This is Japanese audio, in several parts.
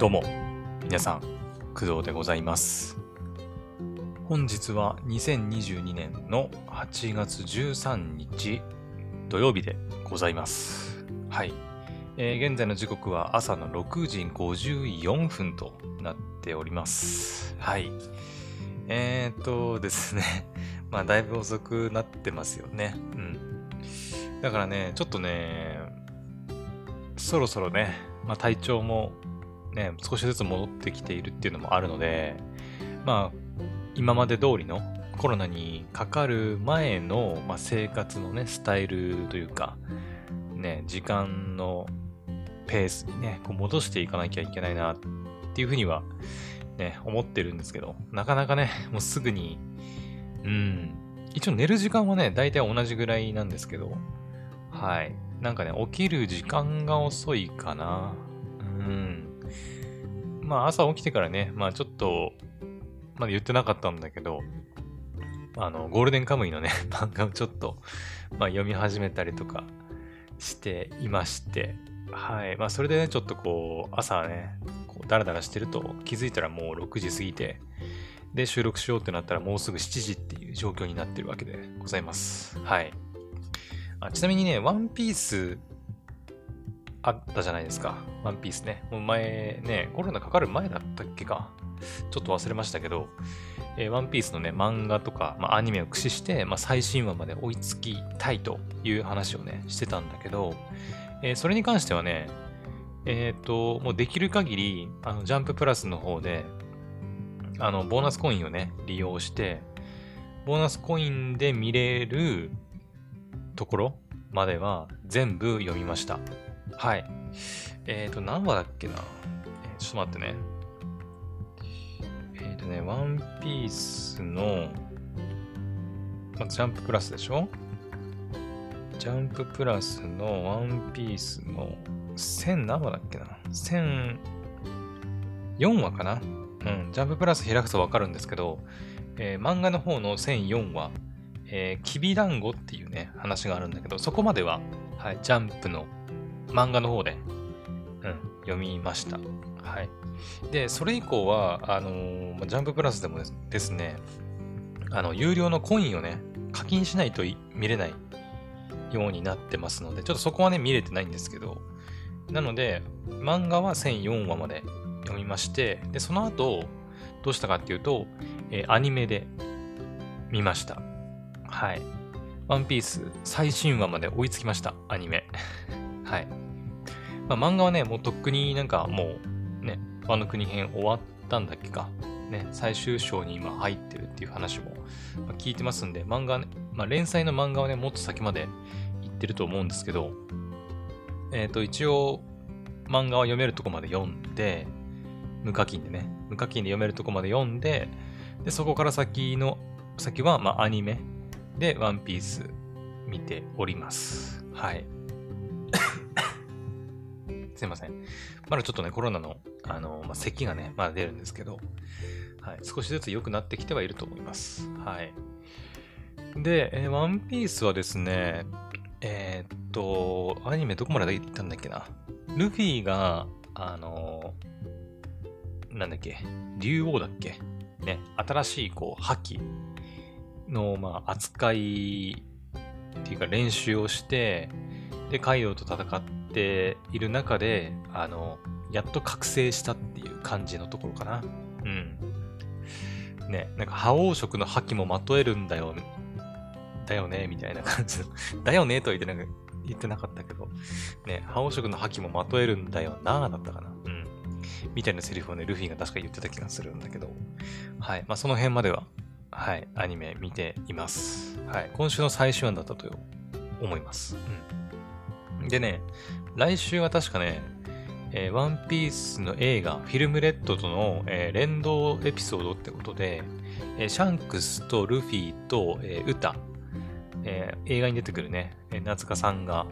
どうも、皆さん、工藤でございます。本日は2022年の8月13日土曜日でございます。はい。えー現在の時刻は朝の6時54分となっております。はい。えー、っとですね、まあ、だいぶ遅くなってますよね。うん。だからね、ちょっとね、そろそろね、まあ、体調もね、少しずつ戻ってきているっていうのもあるので、まあ、今まで通りのコロナにかかる前の、まあ、生活のね、スタイルというか、ね、時間のペースにね、こう戻していかなきゃいけないなっていうふうには、ね、思ってるんですけど、なかなかね、もうすぐに、うん、一応寝る時間はね、大体同じぐらいなんですけど、はい。なんかね、起きる時間が遅いかな。うん。まあ朝起きてからね、まあちょっと、まだ言ってなかったんだけど、あの、ゴールデンカムイのね、漫画をちょっと、まあ読み始めたりとかしていまして、はい。まあそれでね、ちょっとこう、朝ね、こうダラダラしてると気づいたらもう6時過ぎて、で、収録しようってなったらもうすぐ7時っていう状況になってるわけでございます。はい。あちなみにね、ワンピースあったじゃないですか。ワンピースね。もう前ね、コロナかかる前だったっけか。ちょっと忘れましたけど、えーワンピースのね、漫画とか、まあ、アニメを駆使して、まあ、最新話まで追いつきたいという話をね、してたんだけど、えーそれに関してはね、えっ、と、もうできる限り、あの、ジャンププラスの方で、あの、ボーナスコインをね、利用して、ボーナスコインで見れるところまでは全部読みました。はい。えっ、と、何話だっけな、えーちょっと待ってね。えっ、とね、ワンピースの、まジャンププラスでしょ？ジャンププラスのワンピースの1000何話だっけな ?1004 話かな？うん、ジャンププラス開くとわかるんですけど、えー漫画の方の1004話、えー、きびだんごっていうね、話があるんだけど、そこまでは、はい、ジャンプの漫画の方で、うん、読みました。はい。で、それ以降は、あのーまあジャンププラスでもですね、あの、有料のコインをね、課金しないとい見れないようになってますので、ちょっとそこはね、見れてないんですけど、なので、漫画は1004話まで読みまして、で、その後、どうしたかっていうと、えーアニメで見ました。はい。ワンピース最新話まで追いつきました、アニメ。はい。まあ、漫画はね、もうとっくになんかもう、ね、ワノ国編終わったんだっけか。ね、最終章に今入ってるっていう話も、ま聞いてますんで、漫画ね、まあ、連載の漫画はね、もっと先まで行ってると思うんですけど、えっ、と、一応、漫画は読めるとこまで読んで、無課金でね、無課金で読めるとこまで読んで、で、そこから先の、先は、まあ、アニメでワンピース見ております。はい。すいません。まだちょっとね、コロナの、あの、まあ、咳がね、まだ出るんですけど、はい。少しずつ良くなってきてはいると思います。はい。で、えーワンピースはですね、えーっと、アニメどこまで行ったんだっけな。ルフィが、あのなんだっけ、竜王だっけ？ね、新しい、こう、覇気の、まあ、扱いっていうか練習をして、で、カイドウと戦っている中で、あの、やっと覚醒したっていう感じのところかな。うん。ね、なんか、覇王色の覇気もまとえるんだよ、だよね、みたいな感じの。だよねと言ってなく言ってなかったけど、ね、覇王色の覇気もまとえるんだよな、だったかな。うん。みたいなセリフをね、ルフィが確か言ってた気がするんだけど、はい。まあ、その辺までは、はい、アニメ見ています。はい。今週の最終話だったと思います。うん。でね、来週は確かね、えーワンピースの映画、フィルムレッドとの、えー連動エピソードってことで、えーシャンクスとルフィと、えーウタ、えー映画に出てくるね、え夏香さんが、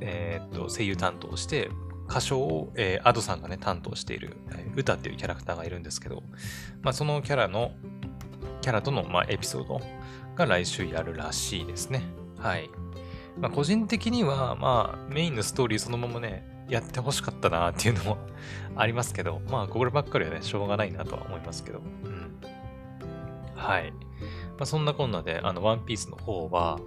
えーっと、声優担当して、歌唱を、えー、アドさんがね、担当している、えー、ウタっていうキャラクターがいるんですけど、まあ、そのキャラの、キャラとの、まあ、エピソードが来週やるらしいですね。はい。まあ、個人的には、まあ、メインのストーリーそのままね、やってほしかったなっていうのも ありますけど、まあ、こればっかりはね、しょうがないなとは思いますけど。うん。はい。まあ、そんなこんなで、あの、ワンピースの方は、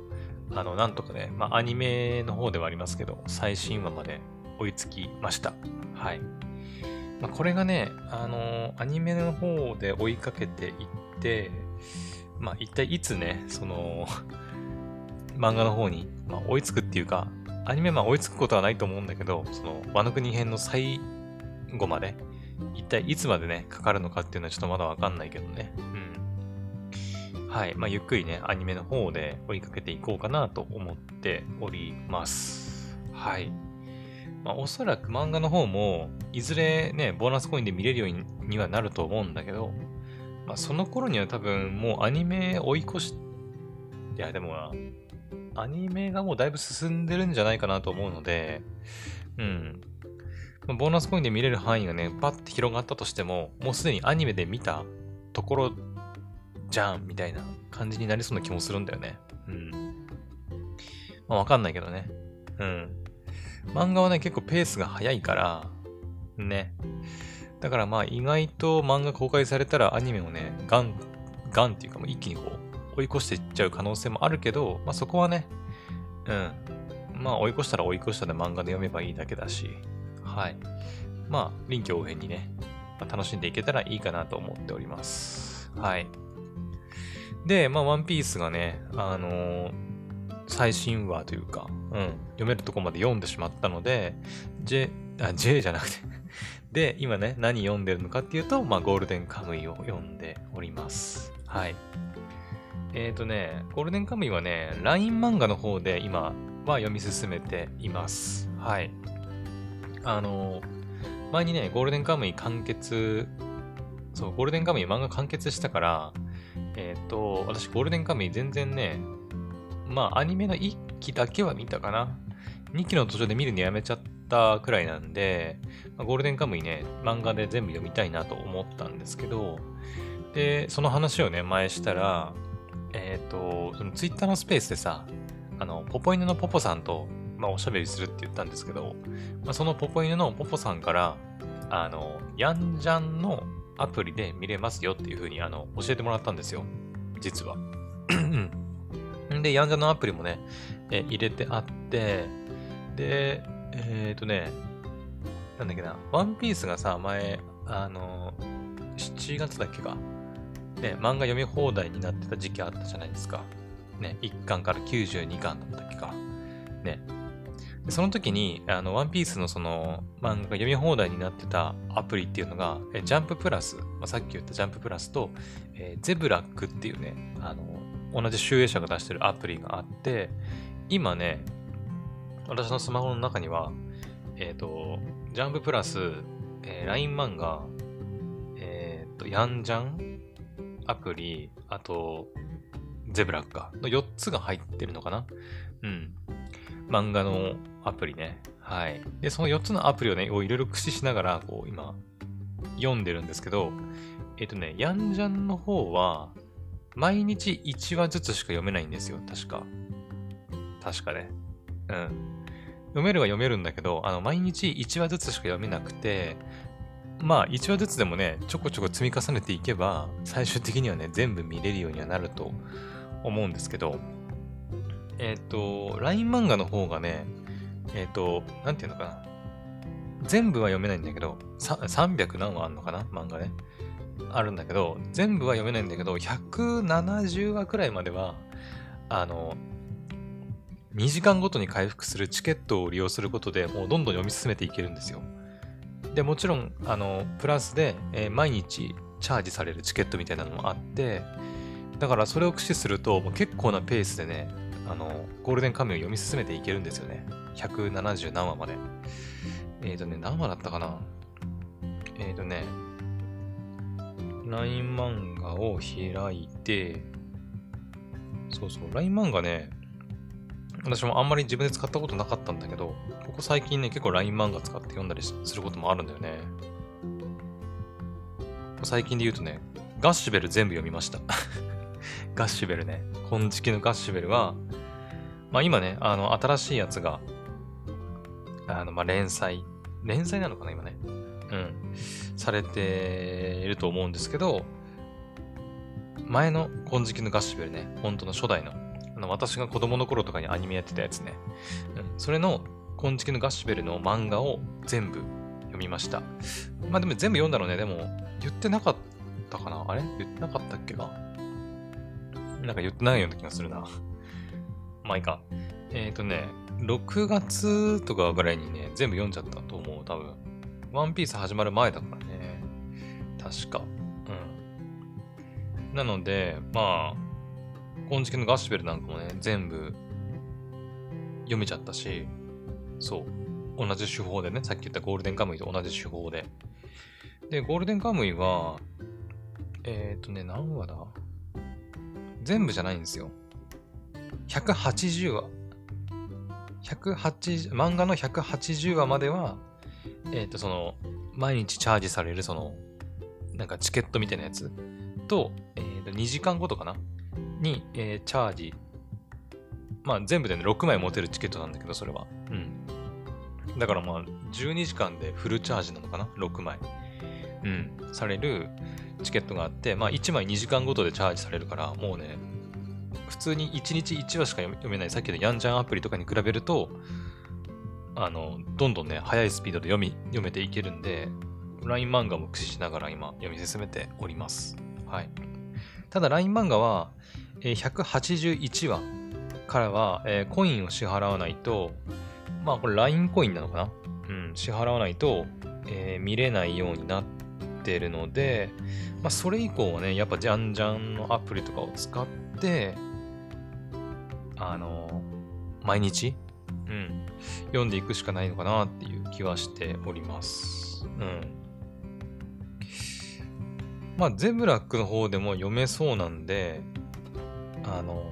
あの、なんとかね、まあ、アニメの方ではありますけど、最新話まで追いつきました。はい。まあ、これがね、あのー、アニメの方で追いかけていって、まあ、一体いつね、その漫画の方に、まあ、追いつくっていうか、アニメまあ追いつくことはないと思うんだけど、その、ワノ国編の最後まで、一体いつまでね、かかるのかっていうのはちょっとまだわかんないけどね。うん。はい。まあ、ゆっくりね、アニメの方で追いかけていこうかなと思っております。はい。まあ、おそらく漫画の方も、いずれね、ボーナスコインで見れるようにはなると思うんだけど、まあ、その頃には多分もうアニメ追い越し、いや、でもな、アニメがもうだいぶ進んでるんじゃないかなと思うので、うん。ボーナスコインで見れる範囲がね、パッて広がったとしても、もうすでにアニメで見たところじゃんみたいな感じになりそうな気もするんだよね。うん。まあ、わかんないけどね。うん。漫画はね、結構ペースが速いから、ね。だからまあ意外と漫画公開されたらアニメをね、ガン、ガンっていうかもう一気にこう追い越していっちゃう可能性もあるけど、まあそこはね、うん。まあ追い越したら追い越したで漫画で読めばいいだけだし、はい。まあ臨機応変にね、まあ、楽しんでいけたらいいかなと思っております。はい。で、まあワンピースがね、あのー、最新話というか、うん、読めるとこまで読んでしまったので、J、あ、J じゃなくて で、今ね、何読んでるのかっていうと、まあ、ゴールデンカムイを読んでおります。はい。えっ、ー、とね、ゴールデンカムイはね、LINE 漫画の方で今は読み進めています。はい。あの、前にね、ゴールデンカムイ完結、そう、ゴールデンカムイ漫画完結したから、えっ、ー、と、私ゴールデンカムイ全然ね、まあ、アニメの1期だけは見たかな。2期の途中で見るのやめちゃったくらいなんで、まあ、ゴールデンカムイね、漫画で全部読みたいなと思ったんですけど、で、その話をね、前したら、えっ、ー、と、そのツイッターのスペースでさ、あの、ポポイヌのポポさんと、まあ、おしゃべりするって言ったんですけど、まあ、そのポポイヌのポポさんから、あの、ヤンジャンのアプリで見れますよっていう風に、あの、教えてもらったんですよ。実は。で、ヤンジャンのアプリもね、え入れてあって、で、えっ、ー、とね、なんだっけな、ワンピースがさ、前、あの、7月だっけか。ね、漫画読み放題になってた時期あったじゃないですか。ね、1巻から92巻だったっけか。ね。その時に、あの、ワンピースのその、漫画が読み放題になってたアプリっていうのが、えジャンププラス、まあ、さっき言ったジャンププラスと、えー、ゼブラックっていうね、あの、同じ集英社が出してるアプリがあって、今ね、私のスマホの中には、えっ、ー、と、ジャンププラス、えー、LINE 漫画、えっ、ー、と、ヤンジャンアプリ、あと、ゼブラッカの4つが入ってるのかな？うん。漫画のアプリね。はい。で、その4つのアプリをね、いろいろ駆使しながら、こう、今、読んでるんですけど、えっ、とね、ヤンジャンの方は、毎日1話ずつしか読めないんですよ、確か。確かね。うん。読めるは読めるんだけど、あの、毎日1話ずつしか読めなくて、まあ、1話ずつでもね、ちょこちょこ積み重ねていけば、最終的にはね、全部見れるようにはなると思うんですけど、えっ、ー、と、LINE 漫画の方がね、えっ、ー、と、なんていうのかな。全部は読めないんだけど、300何話あんのかな漫画ね。あるんだけど、全部は読めないんだけど、170話くらいまでは、あの、2時間ごとに回復するチケットを利用することでもうどんどん読み進めていけるんですよ。で、もちろん、あの、プラスで、えー、毎日チャージされるチケットみたいなのもあって、だからそれを駆使すると、結構なペースでね、あの、ゴールデンカムイを読み進めていけるんですよね。170何話まで。えっ、ー、とね、何話だったかな？えっ、ー、とね、LINE 漫画を開いて、そうそう、LINE 漫画ね、私もあんまり自分で使ったことなかったんだけど、ここ最近ね、結構 LINE 漫画使って読んだりすることもあるんだよね。最近で言うとね、ガッシュベル全部読みました。ガッシュベルね。金色のガッシュベルは、まあ今ね、あの、新しいやつがあの、まあ、連載、連載なのかな、今ね。うん。されていると思うんですけど、前の金色のガッシュベルね、本当の初代の、あの私が子供の頃とかにアニメやってたやつね。うん、それの金色のガッシュベルの漫画を全部読みました。まあでも全部読んだのね、でも言ってなかったかな？あれ？言ってなかったっけかなんか言ってないような気がするな。まあいいか。えっ、ー、とね、6月とかぐらいにね、全部読んじゃったと思う、多分。ワンピース始まる前だからね。確か。うん。なので、まあ、金色のガッシュベルなんかもね、全部読めちゃったし、そう。同じ手法でね、さっき言ったゴールデンカムイと同じ手法で。で、ゴールデンカムイは、えっ、ー、とね、何話だ？全部じゃないんですよ。180話。180、漫画の180話までは、えっ、ー、と、その、毎日チャージされる、その、なんかチケットみたいなやつと、えっ、ー、と、2時間ごとかなに、えー、チャージ。まあ、全部でね、6枚持てるチケットなんだけど、それは。うん。だからまあ、12時間でフルチャージなのかな ?6 枚。うん。されるチケットがあって、まあ、1枚2時間ごとでチャージされるから、もうね、普通に1日1話しか読めない、さっきのヤンジャンアプリとかに比べると、あの、どんどんね、速いスピードで読み、読めていけるんで、LINE 漫画も駆使しながら今読み進めております。はい。ただ LINE 漫画は、えー、181話からは、えー、コインを支払わないと、まあこれ LINE コインなのかな？うん、支払わないと、えー、見れないようになってるので、まあそれ以降はね、やっぱじゃんじゃんのアプリとかを使って、あの毎日、うん、読んでいくしかないのかなっていう気はしております。うん。まあ、ゼブラックの方でも読めそうなんで、あの、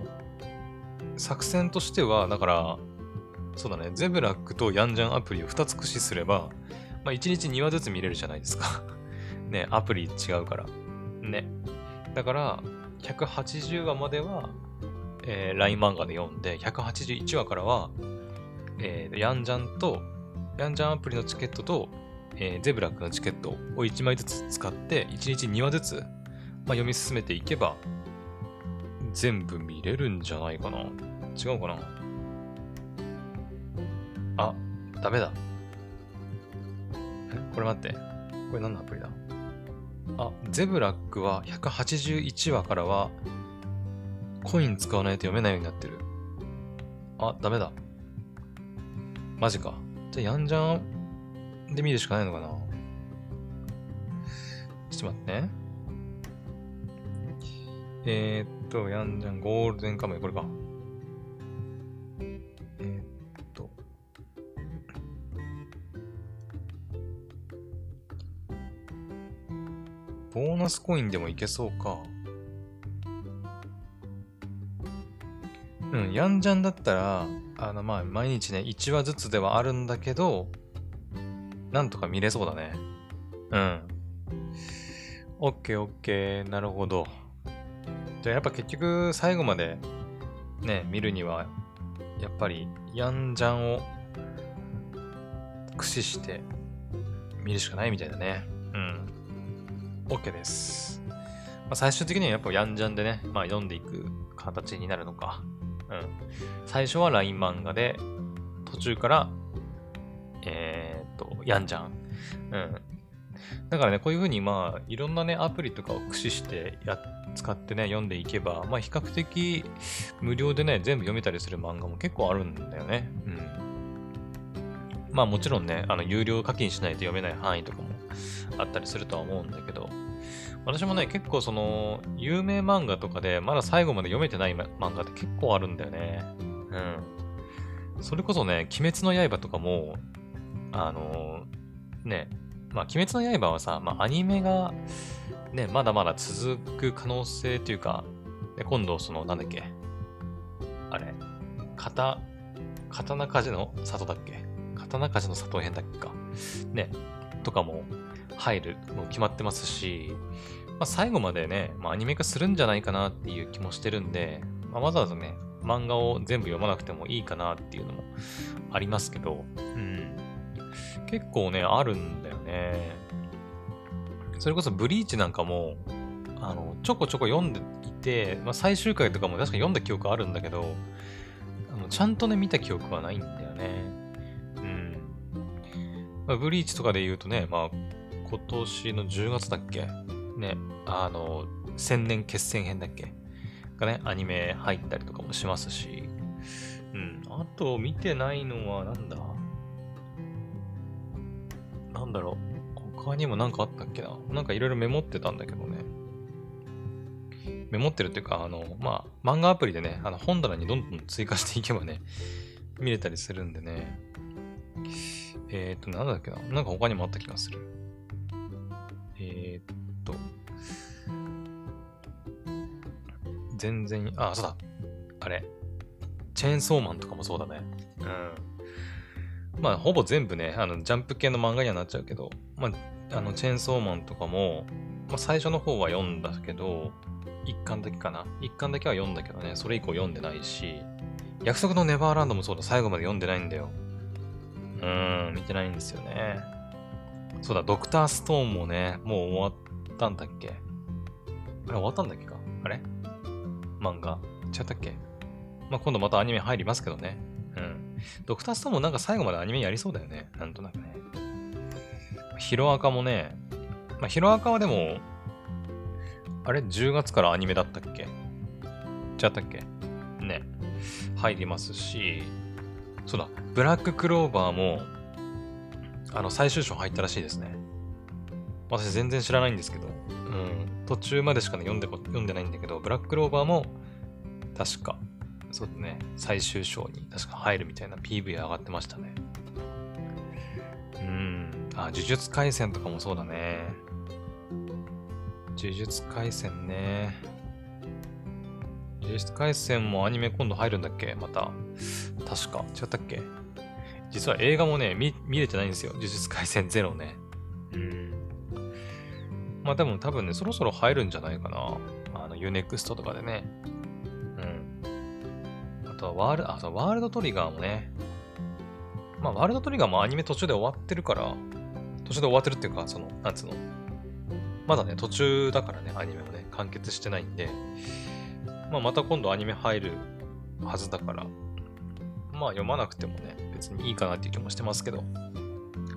作戦としては、だから、そうだね、ゼブラックとヤンジャンアプリを2つ駆使すれば、まあ、1日2話ずつ見れるじゃないですか ね、アプリ違うから。ね。だから、180話までは、えー、LINE 漫画で読んで、181話からは、えー、ヤンジャンと、ヤンジャンアプリのチケットと、えー、ゼブラックのチケットを1枚ずつ使って、1日2話ずつ、まあ、読み進めていけば、全部見れるんじゃないかな？違うかな？あ、ダメだ。これ待って。これ何のアプリだ？あ、ゼブラックは181話からは、コイン使わないと読めないようになってる。あ、ダメだ。マジか。じゃあ、ヤンジャンで見るしかないのかな？ちょっと待ってね。えー、っと、ヤンジャン、ゴールデンカムイ、これか。えー、っと。ボーナスコインでもいけそうか。うん、ヤンジャンだったら、あの、まあ、毎日ね、1話ずつではあるんだけど、なんとか見れそうだね。うん。オッケーオッケー、なるほど。じゃやっぱ結局最後までね、見るには、やっぱりヤンジャンを駆使して見るしかないみたいだね。うん。OK です。まあ、最終的にはやっぱヤンジャンでね、まあ読んでいく形になるのか。うん。最初は LINE 漫画で、途中から、えー、っと、やんじゃん。うん。だからね、こういう風にまあ、いろんなね、アプリとかを駆使してや、使ってね、読んでいけば、まあ、比較的無料でね、全部読めたりする漫画も結構あるんだよね。うん。まあもちろんね、あの、有料課金しないと読めない範囲とかもあったりするとは思うんだけど、私もね、結構その、有名漫画とかで、まだ最後まで読めてない漫画って結構あるんだよね。うん。それこそね、鬼滅の刃とかも、あのー、ね、まあ、鬼滅の刃はさ、まあ、アニメが、ね、まだまだ続く可能性というか、で今度、その、なんだっけ、あれ、刀、刀鍛冶の里だっけ刀鍛冶の里編だっけか。ね、とかも入るの決まってますし、まあ、最後までね、まあ、アニメ化するんじゃないかなっていう気もしてるんで、まあ、わざわざね、漫画を全部読まなくてもいいかなっていうのもありますけど、うん。結構ね、あるんだよね。それこそブリーチなんかも、あの、ちょこちょこ読んでいて、まあ、最終回とかも確か読んだ記憶あるんだけど、あのちゃんとね、見た記憶はないんだよね。うん。まあ、ブリーチとかで言うとね、まあ、今年の10月だっけ？ね、あの、千年決戦編だっけ？がね、アニメ入ったりとかもしますし、うん。あと、見てないのは、なんだ？なんだろう。他にもなんかあったっけな？なんかいろいろメモってたんだけどね。メモってるっていうか、あの、まあ、漫画アプリでね、あの本棚にどんどん追加していけばね、見れたりするんでね。えー、っと、なんだっけな？なんか他にもあった気がする。えー、っと、全然、あ、そうだ。あれ。チェーンソーマンとかもそうだね。うん。まあ、ほぼ全部ね、あの、ジャンプ系の漫画にはなっちゃうけど、まあ、あの、チェーンソーマンとかも、まあ、最初の方は読んだけど、一巻だけかな。一巻だけは読んだけどね、それ以降読んでないし、約束のネバーランドもそうだ、最後まで読んでないんだよ。うーん、見てないんですよね。そうだ、ドクターストーンもね、もう終わったんだっけ？あれ終わったんだっけか？あれ？漫画？違ったっけ？まあ、今度またアニメ入りますけどね。うん。ドクターストーンもなんか最後までアニメやりそうだよね。なんとなくね。ヒロアカもね、まあ、ヒロアカはでも、あれ ?10 月からアニメだったっけ？違ったっけ？ね。入りますし、そうだ、ブラッククローバーも、あの、最終章入ったらしいですね。私全然知らないんですけど、うん、途中までしかね、読んで読んでないんだけど、ブラッククローバーも、確か、そうね、最終章に確か入るみたいな PV 上がってましたね。うん、あ、呪術廻戦とかもそうだね。呪術廻戦ね。呪術廻戦もアニメ今度入るんだっけ？また。確か。違ったっけ？実は映画もね、見、見れてないんですよ。呪術廻戦ゼロね。うん。まあでも多分ね、そろそろ入るんじゃないかな。あの、ユネクストとかでね。とワール、あ、そう、ワールドトリガーもね。まあ、ワールドトリガーもアニメ途中で終わってるから、途中で終わってるっていうか、その、なんつうの。まだね、途中だからね、アニメもね、完結してないんで、まあ、また今度アニメ入るはずだから、まあ読まなくてもね、別にいいかなっていう気もしてますけど、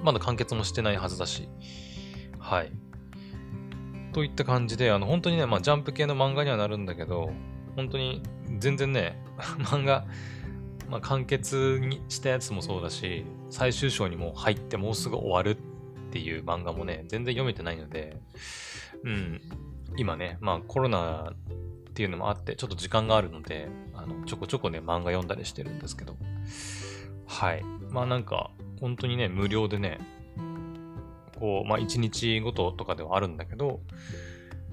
まだ完結もしてないはずだし、はい。といった感じで、あの、本当にね、まあ、ジャンプ系の漫画にはなるんだけど、本当に全然ね、漫画、まあ、完結にしたやつもそうだし、最終章にも入ってもうすぐ終わるっていう漫画もね、全然読めてないので、うん、今ね、まあコロナっていうのもあって、ちょっと時間があるので、あの、ちょこちょこね、漫画読んだりしてるんですけど、はい。まあなんか、本当にね、無料でね、こう、まあ1日ごととかではあるんだけど、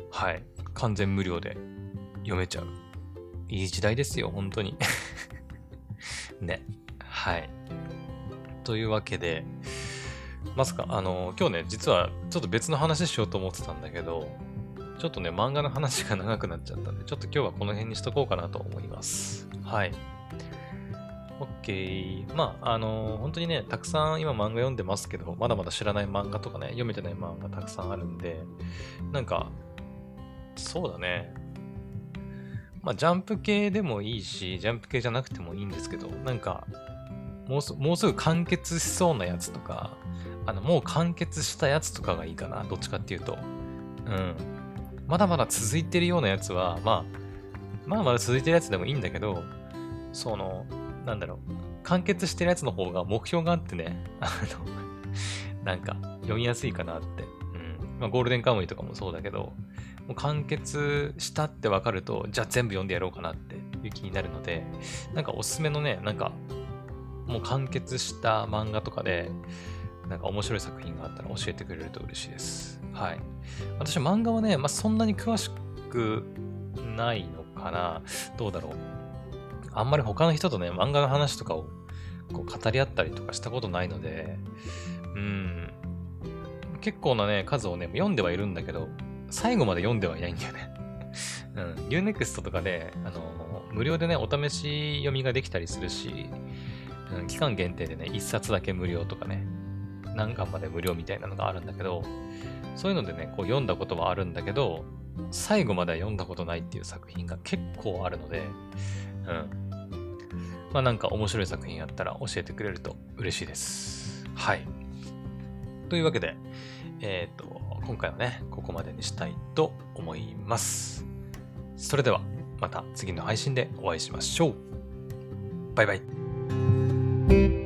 はい。完全無料で読めちゃう。いい時代ですよ、本当に。ね。はい。というわけで、まさか、あの、今日ね、実はちょっと別の話しようと思ってたんだけど、ちょっとね、漫画の話が長くなっちゃったんで、ちょっと今日はこの辺にしとこうかなと思います。はい。OK。まあ、あの本当にね、たくさん今漫画読んでますけど、まだまだ知らない漫画とかね、読めてない漫画たくさんあるんで、なんか、そうだね。まあ、ジャンプ系でもいいし、ジャンプ系じゃなくてもいいんですけど、なんか、もうすもうすぐ完結しそうなやつとか、あの、もう完結したやつとかがいいかな。どっちかっていうと。うん。まだまだ続いてるようなやつは、まあ、まだまだ続いてるやつでもいいんだけど、その、なんだろう。完結してるやつの方が目標があってね、あの、なんか、読みやすいかなって。うん。まあ、ゴールデンカムイとかもそうだけど、もう完結したって分かると、じゃあ全部読んでやろうかなっていう気になるので、なんかおすすめのね、なんか、もう完結した漫画とかで、なんか面白い作品があったら教えてくれると嬉しいです。はい。私漫画はね、まあ、そんなに詳しくないのかな。どうだろう。あんまり他の人とね、漫画の話とかをこう語り合ったりとかしたことないので、うん。結構なね、数をね、読んではいるんだけど、最後まで読んではいないんだよね。うん。Unext とかで、あの、無料でね、お試し読みができたりするし、うん、期間限定でね、一冊だけ無料とかね、何巻まで無料みたいなのがあるんだけど、そういうのでね、こう読んだことはあるんだけど、最後までは読んだことないっていう作品が結構あるので、うん。まあなんか面白い作品あったら教えてくれると嬉しいです。はい。というわけで、えっ、と、今回はね、ここまでにしたいと思います。それでは、また次の配信でお会いしましょう。バイバイ。